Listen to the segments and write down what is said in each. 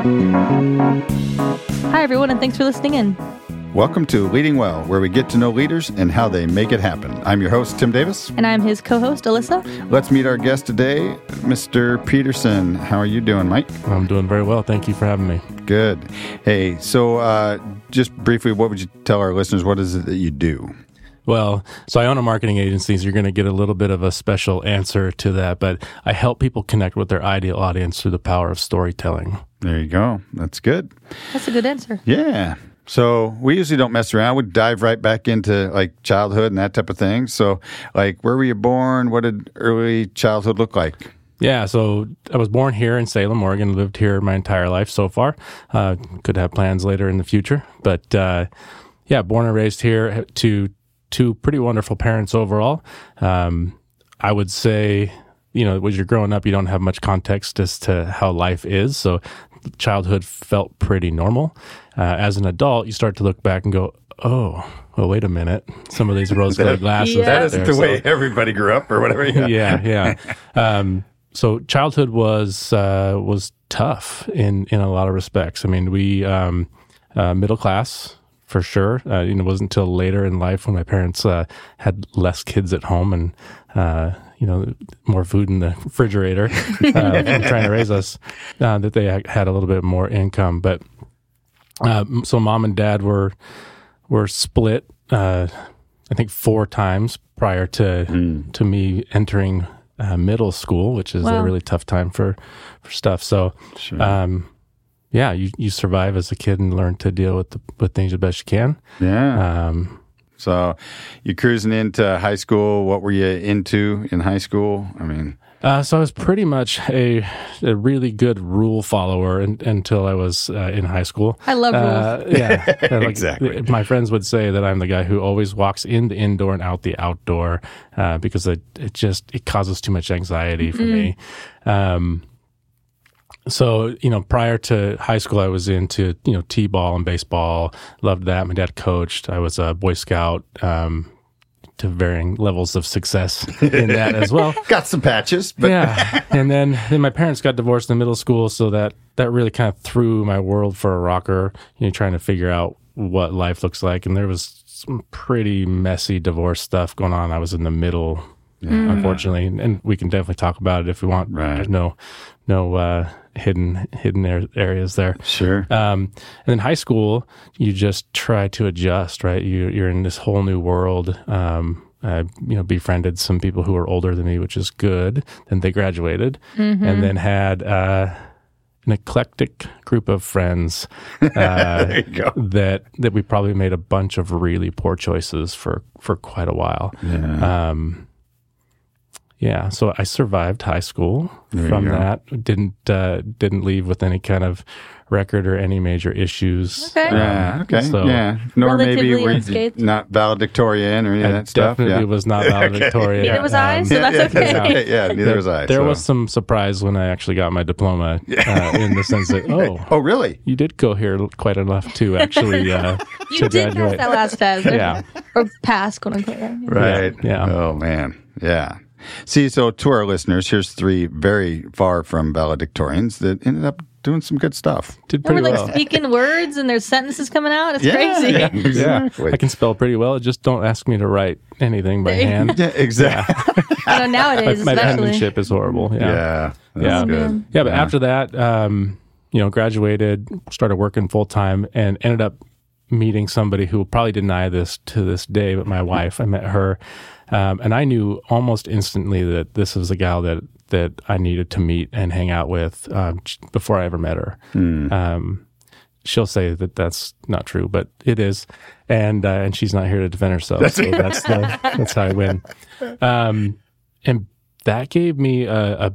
Hi, everyone, and thanks for listening in. Welcome to Leading Well, where we get to know leaders and how they make it happen. I'm your host, Tim Davis. And I'm his co host, Alyssa. Let's meet our guest today, Mr. Peterson. How are you doing, Mike? I'm doing very well. Thank you for having me. Good. Hey, so uh, just briefly, what would you tell our listeners? What is it that you do? Well, so I own a marketing agency, so you're going to get a little bit of a special answer to that, but I help people connect with their ideal audience through the power of storytelling. There you go. That's good. That's a good answer. Yeah. So we usually don't mess around. We dive right back into like childhood and that type of thing. So, like, where were you born? What did early childhood look like? Yeah, so I was born here in Salem, Oregon. Lived here my entire life so far. Uh, could have plans later in the future, but uh, yeah, born and raised here to two pretty wonderful parents overall. Um, I would say, you know, as you're growing up, you don't have much context as to how life is. So childhood felt pretty normal. Uh, as an adult, you start to look back and go, oh, well, wait a minute. Some of these rose colored glasses. Yeah. That isn't there, the way everybody grew up or whatever. Yeah. yeah, yeah. Um, so childhood was uh, was tough in in a lot of respects. I mean, we um, uh, middle class for sure. Uh, you know, it wasn't until later in life when my parents uh, had less kids at home and uh, you know more food in the refrigerator uh, from trying to raise us uh, that they had a little bit more income. But uh, so mom and dad were were split. Uh, I think four times prior to to me entering uh, middle school, which is Wow. a really tough time for for stuff. So, Sure. um, yeah, you you survive as a kid and learn to deal with the, with things the best you can. yeah. Um, So you cruising into high school. What were you into in high school? I mean, uh, so I was pretty much a a really good rule follower un until I was uh, in high school. I love rules. Uh, yeah, Like, Exactly. My friends would say that I'm the guy who always walks in the indoor and out the outdoor uh, because it, it just it causes too much anxiety for me. Um, so you know, prior to high school, I was into you know t-ball and baseball. Loved that. My dad coached. I was a Boy Scout. Um, to varying levels of success in that as well got some patches, but yeah, and then then my parents got divorced in middle school, so that that really kind of threw my world for a rocker. You know, trying to figure out what life looks like, and there was some pretty messy divorce stuff going on. I was in the middle, unfortunately, and, and we can definitely talk about it if we want. Right. There's no no uh, hidden hidden ar- areas there. sure. Um, and then high school, you just try to adjust, right? You, you're in this whole new world. Um, I, you know, befriended some people who were older than me, which is good. Then they graduated, and then had uh, an eclectic group of friends uh, there you go. that that we probably made a bunch of really poor choices for for quite a while. Yeah. Um, yeah, so I survived high school There from that. Didn't uh, didn't leave with any kind of record or any major issues. Okay. Um, yeah. Okay. so yeah. Nor maybe Relatively were you not valedictorian or any of that stuff. definitely Yeah. was not valedictorian. Neither was I, Um, so that's okay. Yeah, yeah, neither there, was I. There so. was some surprise when I actually got my diploma, uh, in the sense that oh, Oh, really? you did go here quite enough to actually uh, You to did pass that last test. Yeah. Or pass, quote unquote. Right? Right. yeah. Oh man. Yeah. See, so to our listeners, here's three very far from valedictorians that ended up doing some good stuff. Did And we're pretty like well. speaking words and there's sentences coming out. It's Yeah, crazy. yeah, Yeah, exactly. I can spell pretty well. Just don't ask me to write anything by hand. Yeah, exactly. I know my, nowadays, my especially. penmanship is horrible. Yeah. Yeah. that's Yeah. good. Yeah, but after that, um, you know, graduated, started working full time, and ended up meeting somebody who will probably deny this to this day, but my wife. I met her, um, and I knew almost instantly that this was a gal that that I needed to meet and hang out with um, before I ever met her. Um, she'll say that that's not true, but it is, and uh, and she's not here to defend herself. so that's the, that's how I win. Um, and that gave me a, a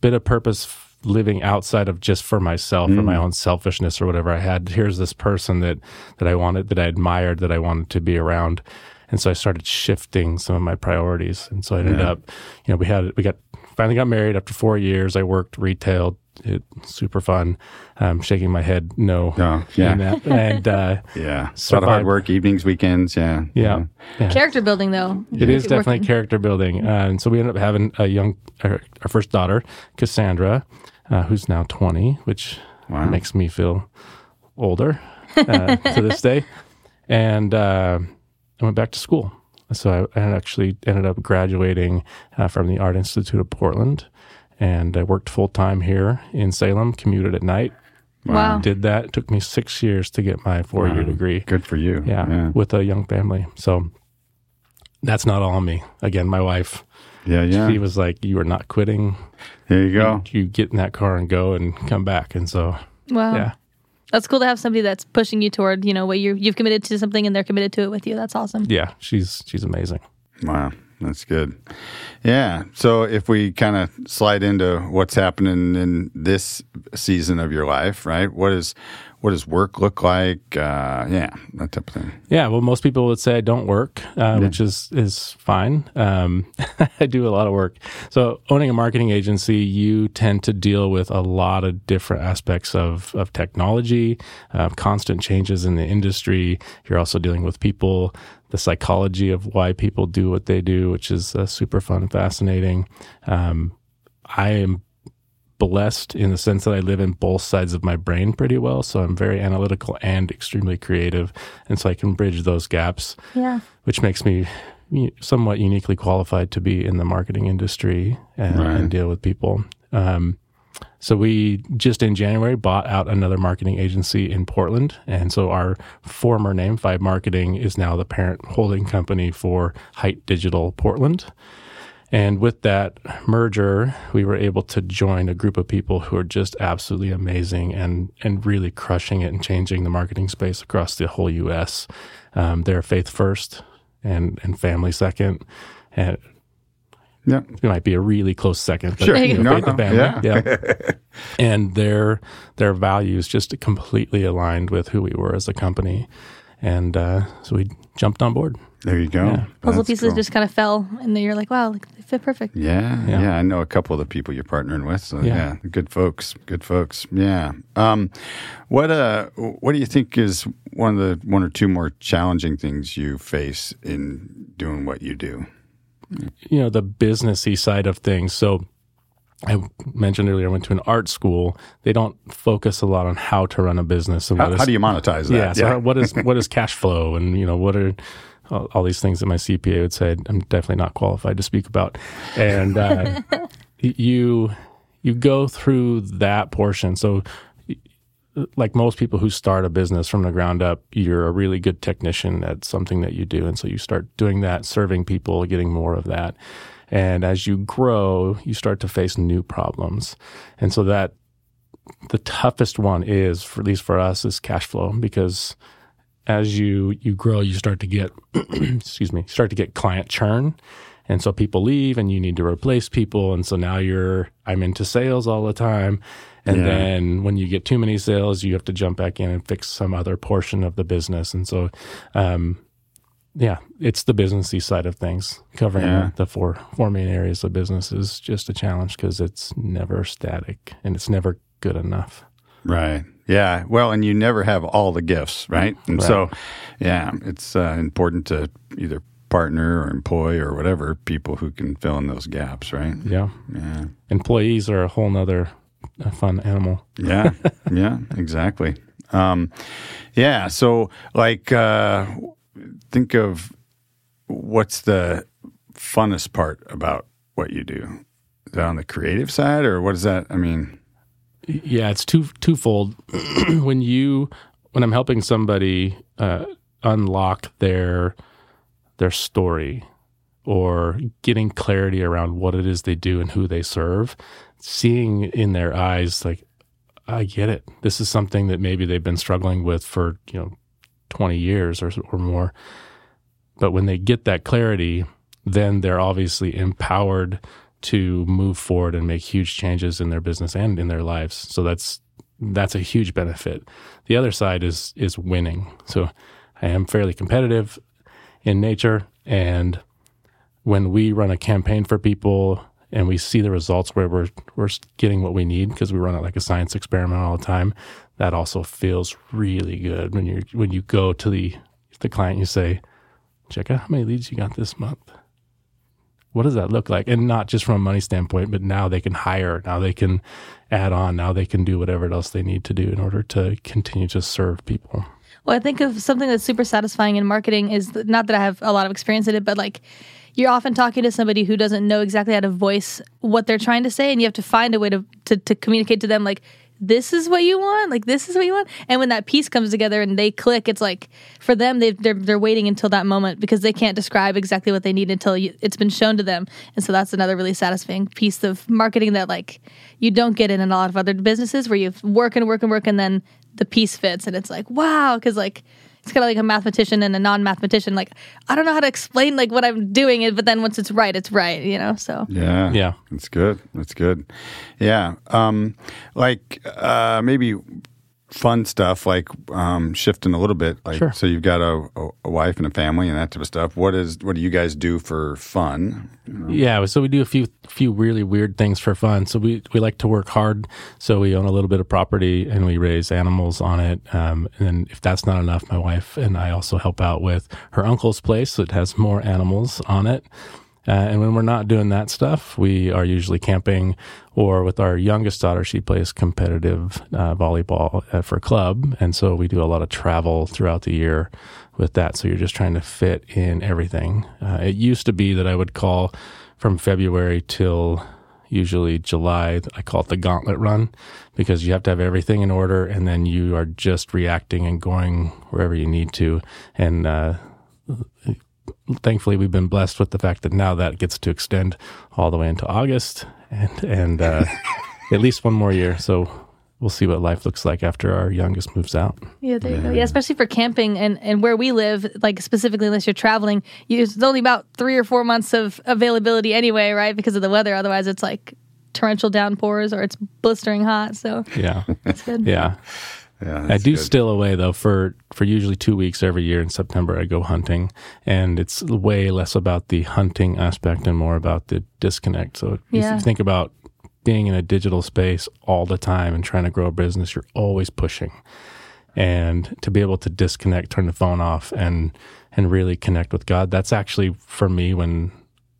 bit of purpose living outside of just for myself or my own selfishness or whatever I had. Here's this person that that I wanted, that I admired, that I wanted to be around. And so I started shifting some of my priorities. And so I ended up, you know, we had we got finally got married after four years. I worked retail, it super fun. Um, shaking my head, no, Oh, yeah. and uh, Yeah. A lot of hard work, evenings, weekends. Yeah. yeah, yeah. Character building, though. It is Keep definitely working. character building, uh, and so we ended up having a young, our, our first daughter, Cassandra, uh, who's now twenty, which Wow. Makes me feel older uh, to this day. And uh, I went back to school. So I, I actually ended up graduating uh, from the Art Institute of Portland. And I worked full time here in Salem, commuted at night. Wow. Did that. It took me six years to get my four year Wow. degree. Good for you. Yeah, with a young family. So that's not all me. Again, my wife, Yeah. Yeah. she was like, You are not quitting. There you go. You get in that car and go and come back. And so, Wow. yeah. That's cool to have somebody that's pushing you toward, you know, what you you've committed to something and they're committed to it with you. That's awesome. Yeah, she's she's amazing. Wow, that's good. Yeah. So if we kind of slide into what's happening in this season of your life, right? What is what does work look like? Uh, yeah, that type of thing. Yeah, well, most people would say I don't work, uh, which is is fine. Um, I do a lot of work. So, owning a marketing agency, you tend to deal with a lot of different aspects of of technology, uh, constant changes in the industry. You're also dealing with people, the psychology of why people do what they do, which is uh, super fun and fascinating. Um, I am blessed in the sense that I live in both sides of my brain pretty well. So I'm very analytical and extremely creative. And so I can bridge those gaps, Yeah. which makes me somewhat uniquely qualified to be in the marketing industry and, Right. and deal with people. Um, so we just in January bought out another marketing agency in Portland. And so our former name, Five Marketing, is now the parent holding company for Hite Digital Portland. And with that merger, we were able to join a group of people who are just absolutely amazing and, and really crushing it and changing the marketing space across the whole US. Um, they're faith first and, and family second. And Yeah. it might be a really close second, but Sure. you know, No, no, family. yeah. yeah. and their their values just completely aligned with who we were as a company. And uh, so we jumped on board. There you go. Yeah. Puzzle That's pieces cool. just kind of fell and then you're like, wow, like, they fit perfect. Yeah, yeah, Yeah. I know a couple of the people you're partnering with. So yeah, Yeah. good folks, good folks. Yeah. Um, what uh, what do you think is one of the one or two more challenging things you face in doing what you do? you know the businessy side of things. So I mentioned earlier I went to an art school. They don't focus a lot on how to run a business and How, what is how do you monetize that? yeah. So how- what is what is cash flow and you know what are all, all these things that my CPA would say I'm definitely not qualified to speak about. And uh, you you go through that portion. So like most people who start a business from the ground up, you're a really good technician at something that you do. And so you start doing that, serving people, getting more of that. And as you grow, you start to face new problems. And so that the toughest one is, for, at least for us, is cash flow because as you you grow, you start to get excuse me, start to get client churn. And so people leave and you need to replace people. And so now you're I'm into sales all the time. And Yeah. then when you get too many sales, you have to jump back in and fix some other portion of the business. And so um yeah, it's the businessy side of things. Covering Yeah. the four four main areas of business is just a challenge because it's never static and it's never good enough. Right. Yeah. Well, and you never have all the gifts, right? And so, yeah, it's uh, important to either partner or employ or whatever people who can fill in those gaps, right? Yeah. Yeah. Employees are a whole nother uh, fun animal. Yeah. yeah. Exactly. Um, yeah. So, like, uh, think of what's the funnest part about what you do. Is that on the creative side, or what is that? I mean, Yeah, it's two twofold. when you when I'm helping somebody uh, unlock their their story or getting clarity around what it is they do and who they serve, seeing in their eyes like I get it. This is something that maybe they've been struggling with for, you know, 20 years or or more. But when they get that clarity, then they're obviously empowered to move forward and make huge changes in their business and in their lives. So that's that's a huge benefit. The other side is is winning. So I am fairly competitive in nature and when we run a campaign for people and we see the results where we're we're getting what we need because we run it like a science experiment all the time, that also feels really good when you when you go to the the client you say, check out how many leads you got this month. what does that look like? And not just from a money standpoint, but now they can hire, now they can add on, now they can do whatever else they need to do in order to continue to serve people. Well, I think of something that's super satisfying in marketing is not that I have a lot of experience in it, but like you're often talking to somebody who doesn't know exactly how to voice what they're trying to say, and you have to find a way to to, to communicate to them like this is what you want? Like this is what you want? And when that piece comes together and they click it's like for them they they're, they're waiting until that moment because they can't describe exactly what they need until you, it's been shown to them. And so that's another really satisfying piece of marketing that like you don't get in a lot of other businesses where you work and work and work and then the piece fits and it's like wow because like it's kind of like a mathematician and a non-mathematician like i don't know how to explain like what i'm doing it, but then once it's right it's right you know so Yeah. Yeah. That's good. That's good. Yeah. Um, like uh, maybe fun stuff, like um, shifting a little bit. Like, Sure. so you've got a, a, wife and a family and that type of stuff. What is what do you guys do for fun? Yeah, so we do a few few really weird things for fun. So we we like to work hard. So we own a little bit of property and we raise animals on it. Um, and if that's not enough, my wife and I also help out with her uncle's place that has more animals on it. Uh, and when we're not doing that stuff, we are usually camping or with our youngest daughter, she plays competitive uh, volleyball for club. And so we do a lot of travel throughout the year with that. So you're just trying to fit in everything. Uh, it used to be that I would call from February till usually July. I call it the gauntlet run because you have to have everything in order and then you are just reacting and going wherever you need to. And, uh, thankfully we've been blessed with the fact that now that gets to extend all the way into August and and uh, at least one more year. So we'll see what life looks like after our youngest moves out. Yeah, there you go. Yeah, especially for camping and, and where we live, like specifically unless you're traveling, you, it's only about three or four months of availability anyway, right? Because of the weather. Otherwise, it's like torrential downpours or it's blistering hot. So Yeah, it's good. yeah. Yeah, I do good. still away though for for usually two weeks every year in September. I go hunting, and it's way less about the hunting aspect and more about the disconnect. So if Yeah. you think about being in a digital space all the time and trying to grow a business, you're always pushing. And to be able to disconnect, turn the phone off, and and really connect with God, that's actually for me when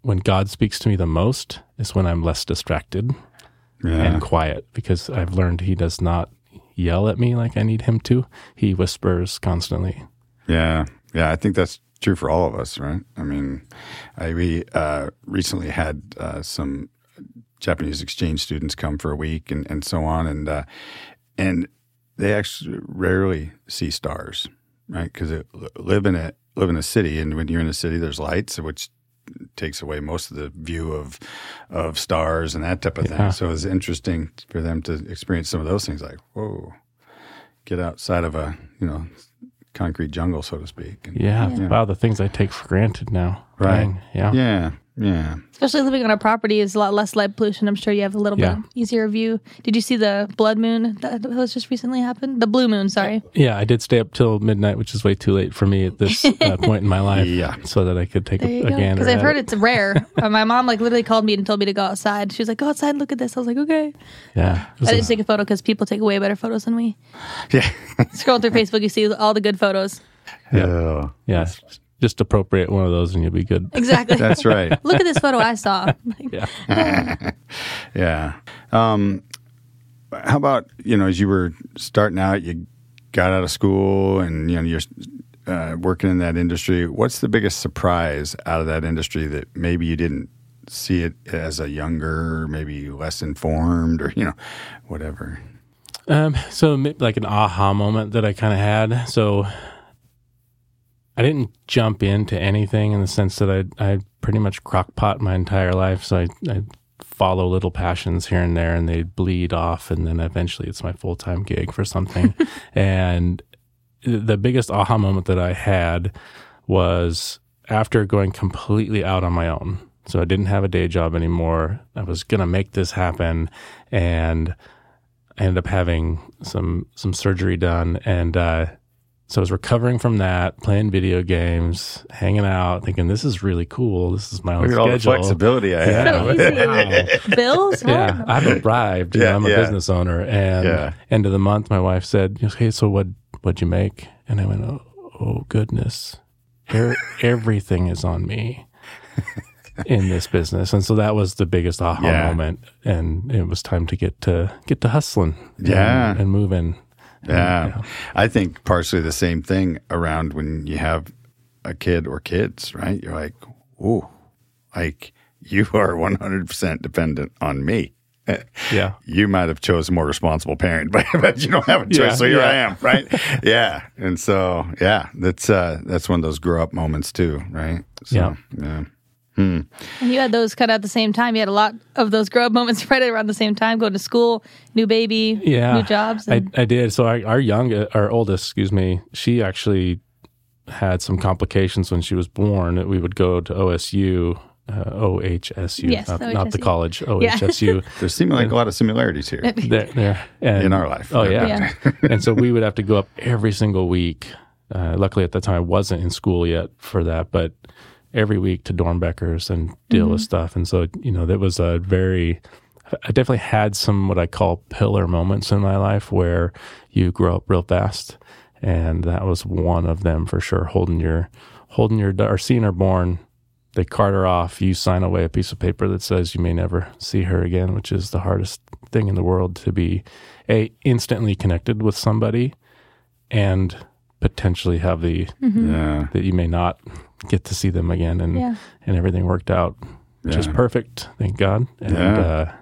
when God speaks to me the most is when I'm less distracted Yeah. and quiet because I've learned he does not yell at me like I need him to. He whispers constantly. Yeah, yeah, I think that's true for all of us, right? I mean, I we uh, recently had uh, some Japanese exchange students come for a week and, and so on, and uh, and they actually rarely see stars, right? Because live live in a city, and when you're in a city, there's lights, which takes away most of the view of of stars and that type of Yeah. thing. So it's interesting for them to experience some of those things, like whoa, get outside of a you know concrete jungle, so to speak. And- Yeah. Yeah. Wow, the things I take for granted now. Right. Dang, Yeah. yeah, yeah. Especially living on a property is a lot less light pollution. I'm sure you have a little Yeah. bit easier view. Did you see the blood moon that was just recently happened? The blue moon, sorry. Yeah, I did stay up till midnight, which is way too late for me at this uh, point in my life. Yeah. So that I could take There a, you a gander. Because I've heard it. it's rare. Uh, my mom like literally called me and told me to go outside. She was like, "Go outside and look at this." I was like, "Okay." Yeah. I was I a- didn't take a photo because people take way better photos than we. Yeah. Scroll through Facebook, you see all the good photos. Yeah. yeah. Just appropriate one of those and you'll be good. Exactly. That's right. Look at this photo I saw. Yeah. Yeah. Um, how about you know as you were starting out, you got out of school and you know you're uh, working in that industry. What's the biggest surprise out of that industry that maybe you didn't see it as a younger, maybe less informed, or you know, whatever? Um, so like an aha moment that I kind of had. So I didn't jump into anything in the sense that I I pretty much crockpot my entire life. So I, I follow little passions here and there, and they bleed off, and then eventually it's my full time gig for something. and the biggest aha moment that I had was after going completely out on my own. So I didn't have a day job anymore. I was gonna make this happen, and I ended up having some some surgery done, and uh, so I was recovering from that, playing video games, hanging out, thinking this is really cool. This is my own Look at all the schedule. flexibility I Yeah. have. So. Bills? Yeah, I've arrived. You Yeah, know, I'm a yeah. business owner, and Yeah. end of the month, my wife said, "Hey, so what? What'd you make?" And I went, "Oh, oh goodness, er- everything is on me." in this business. And so that was the biggest aha Yeah. moment. And it was time to get to get to hustling. and- Yeah. And, moving. Yeah. I think partially the same thing around when you have a kid or kids, right? You're like, ooh, like you are 100% dependent on me. Yeah. You might have chose a more responsible parent, but, but you don't have a choice. Yeah, so here yeah. I am, right? yeah. And so, yeah, that's, uh, that's one of those grow up moments too, right? So, Yeah. Yeah. And you had those kind of at the same time. You had a lot of those grow up moments right around the same time, going to school, new baby, Yeah. new jobs. I, and- I did. So our, our young, our oldest, excuse me, she actually had some complications when she was born. We would go to OSU, uh, OHSU, Yes, not, not the college, OHSU. There seem like a lot of similarities here there, there. And, in our life. Oh yeah. Yeah. and so we would have to go up every single week. Uh, luckily at that time I wasn't in school yet for that, but every week to Doernbechers and deal with mm-hmm. stuff. And so, you know, that was a very, I definitely had some what I call pillar moments in my life where you grow up real fast. And that was one of them for sure. Holding your, holding your, or seeing her born, they cart her off. You sign away a piece of paper that says you may never see her again, which is the hardest thing in the world to be a instantly connected with somebody and potentially have the Yeah. that you may not get to see them again and Yeah. and everything worked out just Yeah. perfect thank god and Yeah. uh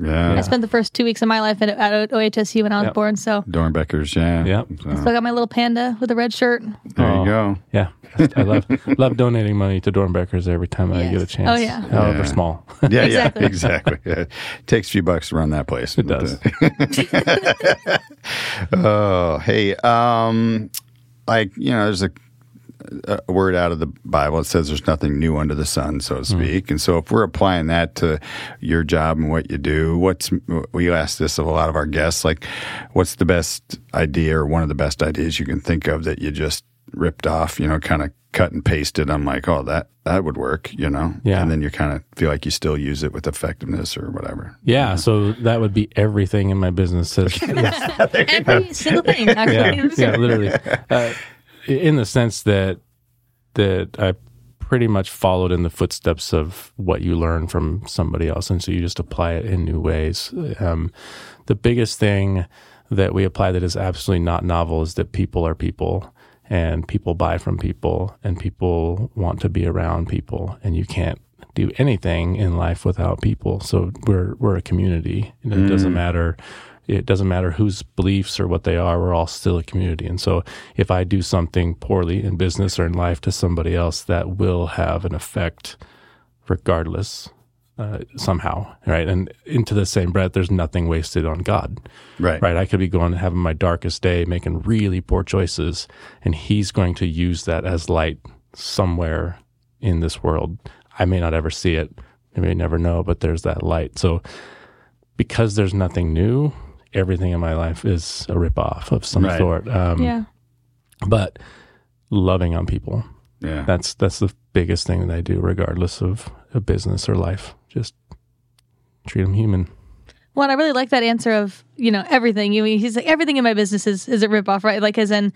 Yeah. I spent the first two weeks of my life at, at OHSU when I was Yep. born. So Doernbechers, yeah. Yep. So, still got my little panda with a red shirt. there Oh. you go. yeah i love love donating money to Doernbechers every time i get a chance Oh, yeah. however Yeah. small Yeah, Exactly. yeah, exactly. Yeah. Takes a few bucks to run that place. It does. oh, hey, um, like you know, there's a, a word out of the Bible. It says there's nothing new under the sun, so to hmm. speak. And so, if we're applying that to your job and what you do, what's we ask this of a lot of our guests, like, what's the best idea or one of the best ideas you can think of that you just ripped off? You know, kind of cut and pasted. I'm like, oh, that that would work. You know, Yeah. And then you kind of feel like you still use it with effectiveness or whatever. yeah so that would be everything in my business that Every single thing, actually. yeah, yeah, literally. Uh, in the sense that that I pretty much followed in the footsteps of what you learn from somebody else, and so you just apply it in new ways. Um, the biggest thing that we apply that is absolutely not novel is that people are people, and people buy from people, and people want to be around people, and you can't do anything in life without people. So we're we're a community, and it doesn't mm. matter it doesn't matter whose beliefs or what they are, we're all still a community. And so if I do something poorly in business or in life to somebody else, that will have an effect regardless uh, somehow, right? And into the same breath, there's nothing wasted on God, Right. right? I could be going having my darkest day, making really poor choices, and He's going to use that as light somewhere in this world. I may not ever see it, I may never know, but there's that light. So because there's nothing new, everything in my life is a ripoff of some Right. sort. Um, yeah. But loving on people, Yeah. that's that's the biggest thing that I do, regardless of a business or life. Just treat them human. Well, and I really like that answer of you know everything. You he's like everything in my business is is a ripoff, right? Like as in,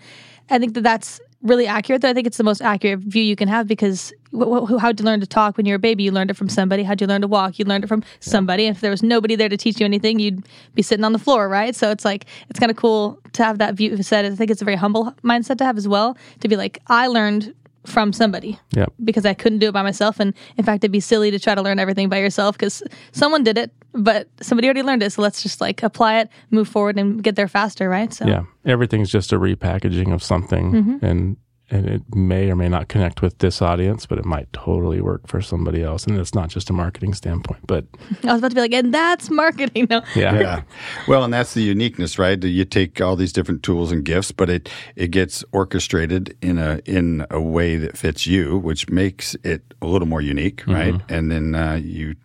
I think that that's really accurate. Though I think it's the most accurate view you can have because wh- wh- how'd you learn to talk when you were a baby? You learned it from somebody. How'd you learn to walk? You learned it from somebody. And if there was nobody there to teach you anything, you'd be sitting on the floor, right? So it's like it's kind of cool to have that view said. I think it's a very humble mindset to have as well. To be like, I learned from somebody Yeah. because I couldn't do it by myself. And in fact, it'd be silly to try to learn everything by yourself because someone did it, but somebody already learned it. So let's just like apply it, move forward, and get there faster, right? So Yeah, everything's just a repackaging of something, mm-hmm. and and it may or may not connect with this audience, but it might totally work for somebody else. And it's not just a marketing standpoint, but I was about to be like, and that's marketing. No, yeah, yeah. Well, and that's the uniqueness, right? You take all these different tools and gifts, but it it gets orchestrated in a in a way that fits you, which makes it a little more unique, right? And then uh, you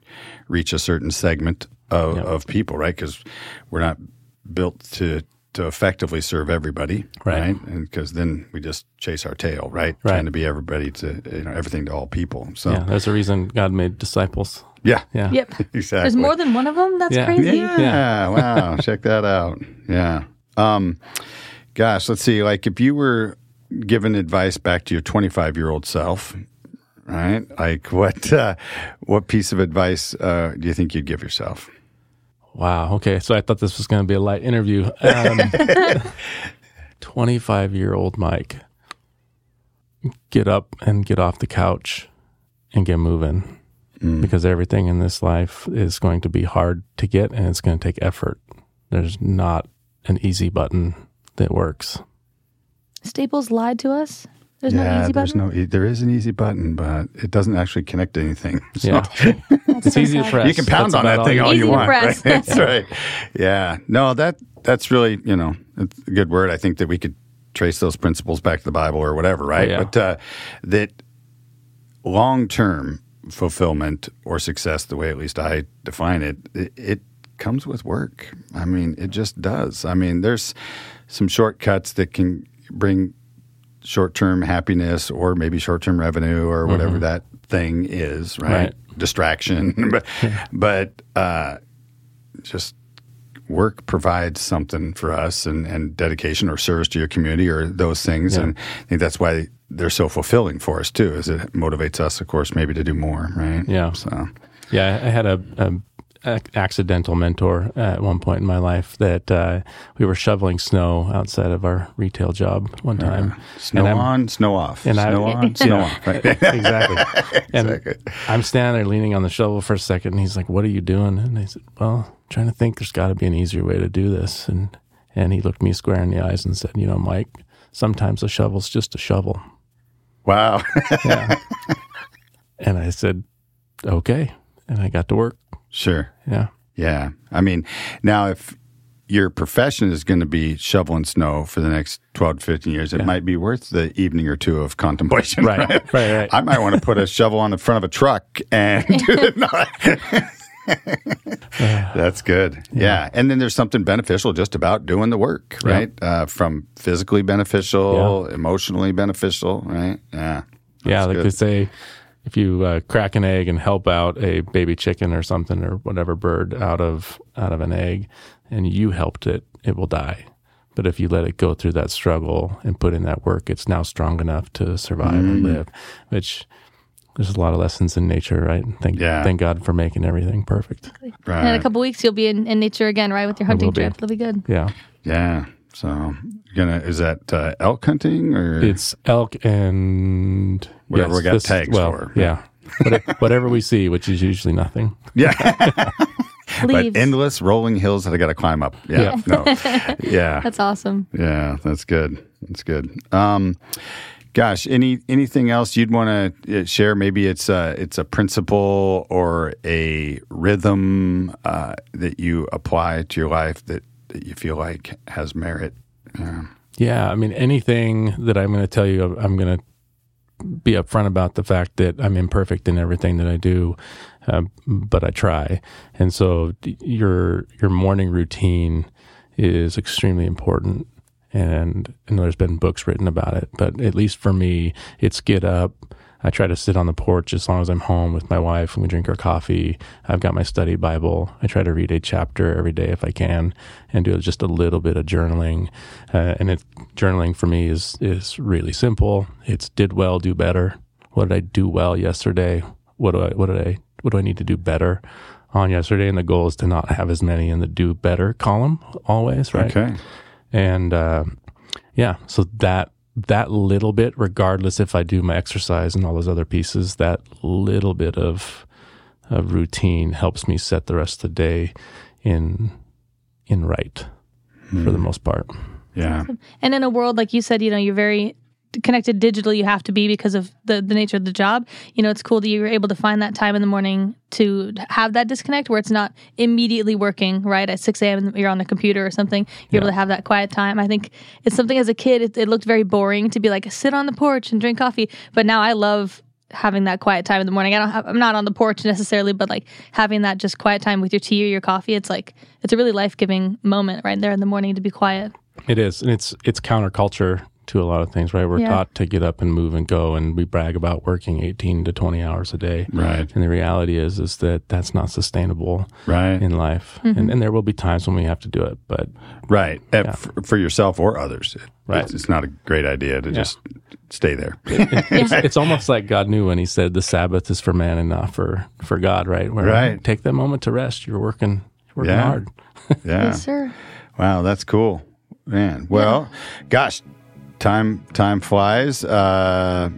reach a certain segment of, of people, right? Because we're not built to to effectively serve everybody, Right. right? And because then we just chase our tail, right? Right. Trying to be everybody to you know everything to all people. So yeah. There's a reason God made disciples. yeah, Yeah, yep. exactly. There's more than one of them. That's Yeah. crazy. Yeah. wow. Check that out. Yeah. Um, gosh, let's see. Like if you were given advice back to your 25 year old self, right? Like what uh, what piece of advice uh, do you think you'd give yourself? Wow. Okay. So I thought this was going to be a light interview. Um, 25 year old Mike, get up and get off the couch and get moving because everything in this life is going to be hard to get and it's going to take effort. There's not an easy button that works. Staples lied to us. There's yeah, no easy there's button. no e- there is an easy button, but it doesn't actually connect to anything. So Yeah. it's easy to sad. press. you can pound That's on that thing all you want. press. Right? That's right. Yeah. No, that that's really you know it's a good word. I think that we could trace those principles back to the Bible or whatever, right? Yeah. But uh, that long term fulfillment or success, the way at least I define it, it, it comes with work. I mean, it just does. I mean, there's some shortcuts that can bring short term happiness or maybe short term revenue or whatever that thing is, right? Right. Distraction. but but uh, just work provides something for us and, and dedication or service to your community or those things. Yeah. And I think that's why they're so fulfilling for us too, is it motivates us, of course, maybe to do more, right? Yeah. So Yeah, I had a, a accidental mentor at one point in my life that uh, we were shoveling snow outside of our retail job one time. snow And I'm- on, snow off. and I- snow on, snow off. Right? exactly. And Exactly. I'm standing there leaning on the shovel for a second, and he's like, "What are you doing?" And I said, "Well, trying to think. There's got to be an easier way to do this." And and he looked me square in the eyes and said, "You know, Mike, sometimes a shovel's just a shovel." Wow. Yeah. and I said, "Okay," and I got to work. sure. Yeah. Yeah. I mean, now if your profession is going to be shoveling snow for the next 12 to 15 years, it Yeah. might be worth the evening or two of contemplation. Right. Right. Right. I might want to put a shovel on the front of a truck and do it. That's good. Yeah. And then there's something beneficial just about doing the work, Yeah. right? Uh, from physically beneficial, emotionally beneficial, right? Yeah. Yeah, like good. they say, if you uh, crack an egg and help out a baby chicken or something or whatever bird out of out of an egg, and you helped it, it will die. But if you let it go through that struggle and put in that work, it's now strong enough to survive and Mm. live. Which there's a lot of lessons in nature, right? Thank Yeah. thank God for making everything perfect. And in a couple weeks, you'll be in, in nature again, right, with your hunting will be. trip. It'll be good. Yeah, Yeah. So you're gonna is that uh, elk hunting or it's elk and Whatever yes, we got this- tags well, for. Yeah, Whatever- whatever we see, which is usually nothing. yeah, Leaves. but endless rolling hills that I got to climb up. Yeah, no, yeah, That's awesome. yeah, that's good. That's good. Um, gosh, any anything else you'd want to share? Maybe it's a it's a principle or a rhythm uh, that you apply to your life that, that you feel like has merit. Yeah. Yeah, I mean, anything that I'm going to tell you, I'm going to be upfront about the fact that I'm imperfect in everything that I do, uh, but I try. And so your your morning routine is extremely important. And know there's been books written about it, but at least for me, it's get up. I try to sit on the porch as long as I'm home with my wife and we drink our coffee. I've got my study Bible. I try to read a chapter every day if I can and do just a little bit of journaling. Uh, and it, journaling for me is, is really simple. It's did well, do better. What did I do well yesterday? What do I, what did I, what do I need to do better on yesterday? And the goal is to not have as many in the do better column always, right? Okay. and uh, yeah so that that little bit regardless if i do my exercise and all those other pieces that little bit of of routine helps me set the rest of the day in in right for the hmm. most part. Yeah. And in a world like you said, you know, you're very connected digitally. You have to be because of the the nature of the job. You know, it's cool that you're able to find that time in the morning to have that disconnect where it's not immediately working. Right at six a.m. you're on the computer or something. You're able to have that quiet time. I think it's something as a kid it, it looked very boring to be like sit on the porch and drink coffee. But now I love having that quiet time in the morning. I don't have, I'm not on the porch necessarily, but like having that just quiet time with your tea or your coffee. It's like it's a really life giving moment right there in the morning to be quiet. it is and it's it's counterculture to a lot of things, right? We're Yeah. taught to get up and move and go, and we brag about working 18 to 20 hours a day. Right. And the reality is, is that that's not sustainable Right. in life. And, and there will be times when we have to do it, but Right. Uh, f- for yourself or others. It- Right. It's, it's not a great idea to just stay there. it's, it's almost like God knew when He said the Sabbath is for man and not for for God, right? Where Right. Take that moment to rest. You're working, you're working Yeah. hard. yeah. Yes, sir. Wow, that's cool, man. Well, gosh, time time flies. Uh,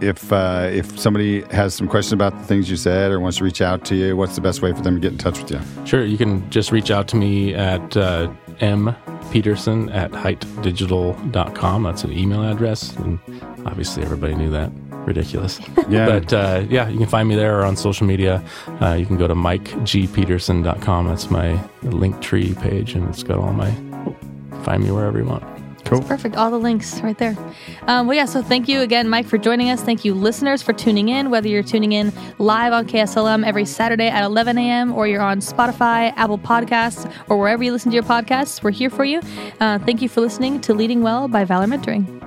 if uh, if somebody has some questions about the things you said or wants to reach out to you, what's the best way for them to get in touch with you? Sure, you can just reach out to me at uh, m peterson at hitedigital.com. That's an email address, and obviously everybody knew that. Ridiculous. Yeah. But uh, yeah, you can find me there or on social media. Uh, you can go to mikegpeterson.com. That's my Linktree page, and it's got all my. Find me wherever you want. Cool. Perfect. All the links right there. Um, well, yeah. So thank you again, Mike, for joining us. Thank you, listeners, for tuning in. Whether you're tuning in live on KSLM every Saturday at 11 a.m. or you're on Spotify, Apple Podcasts, or wherever you listen to your podcasts, we're here for you. Uh, thank you for listening to Leading Well by Valor Mentoring.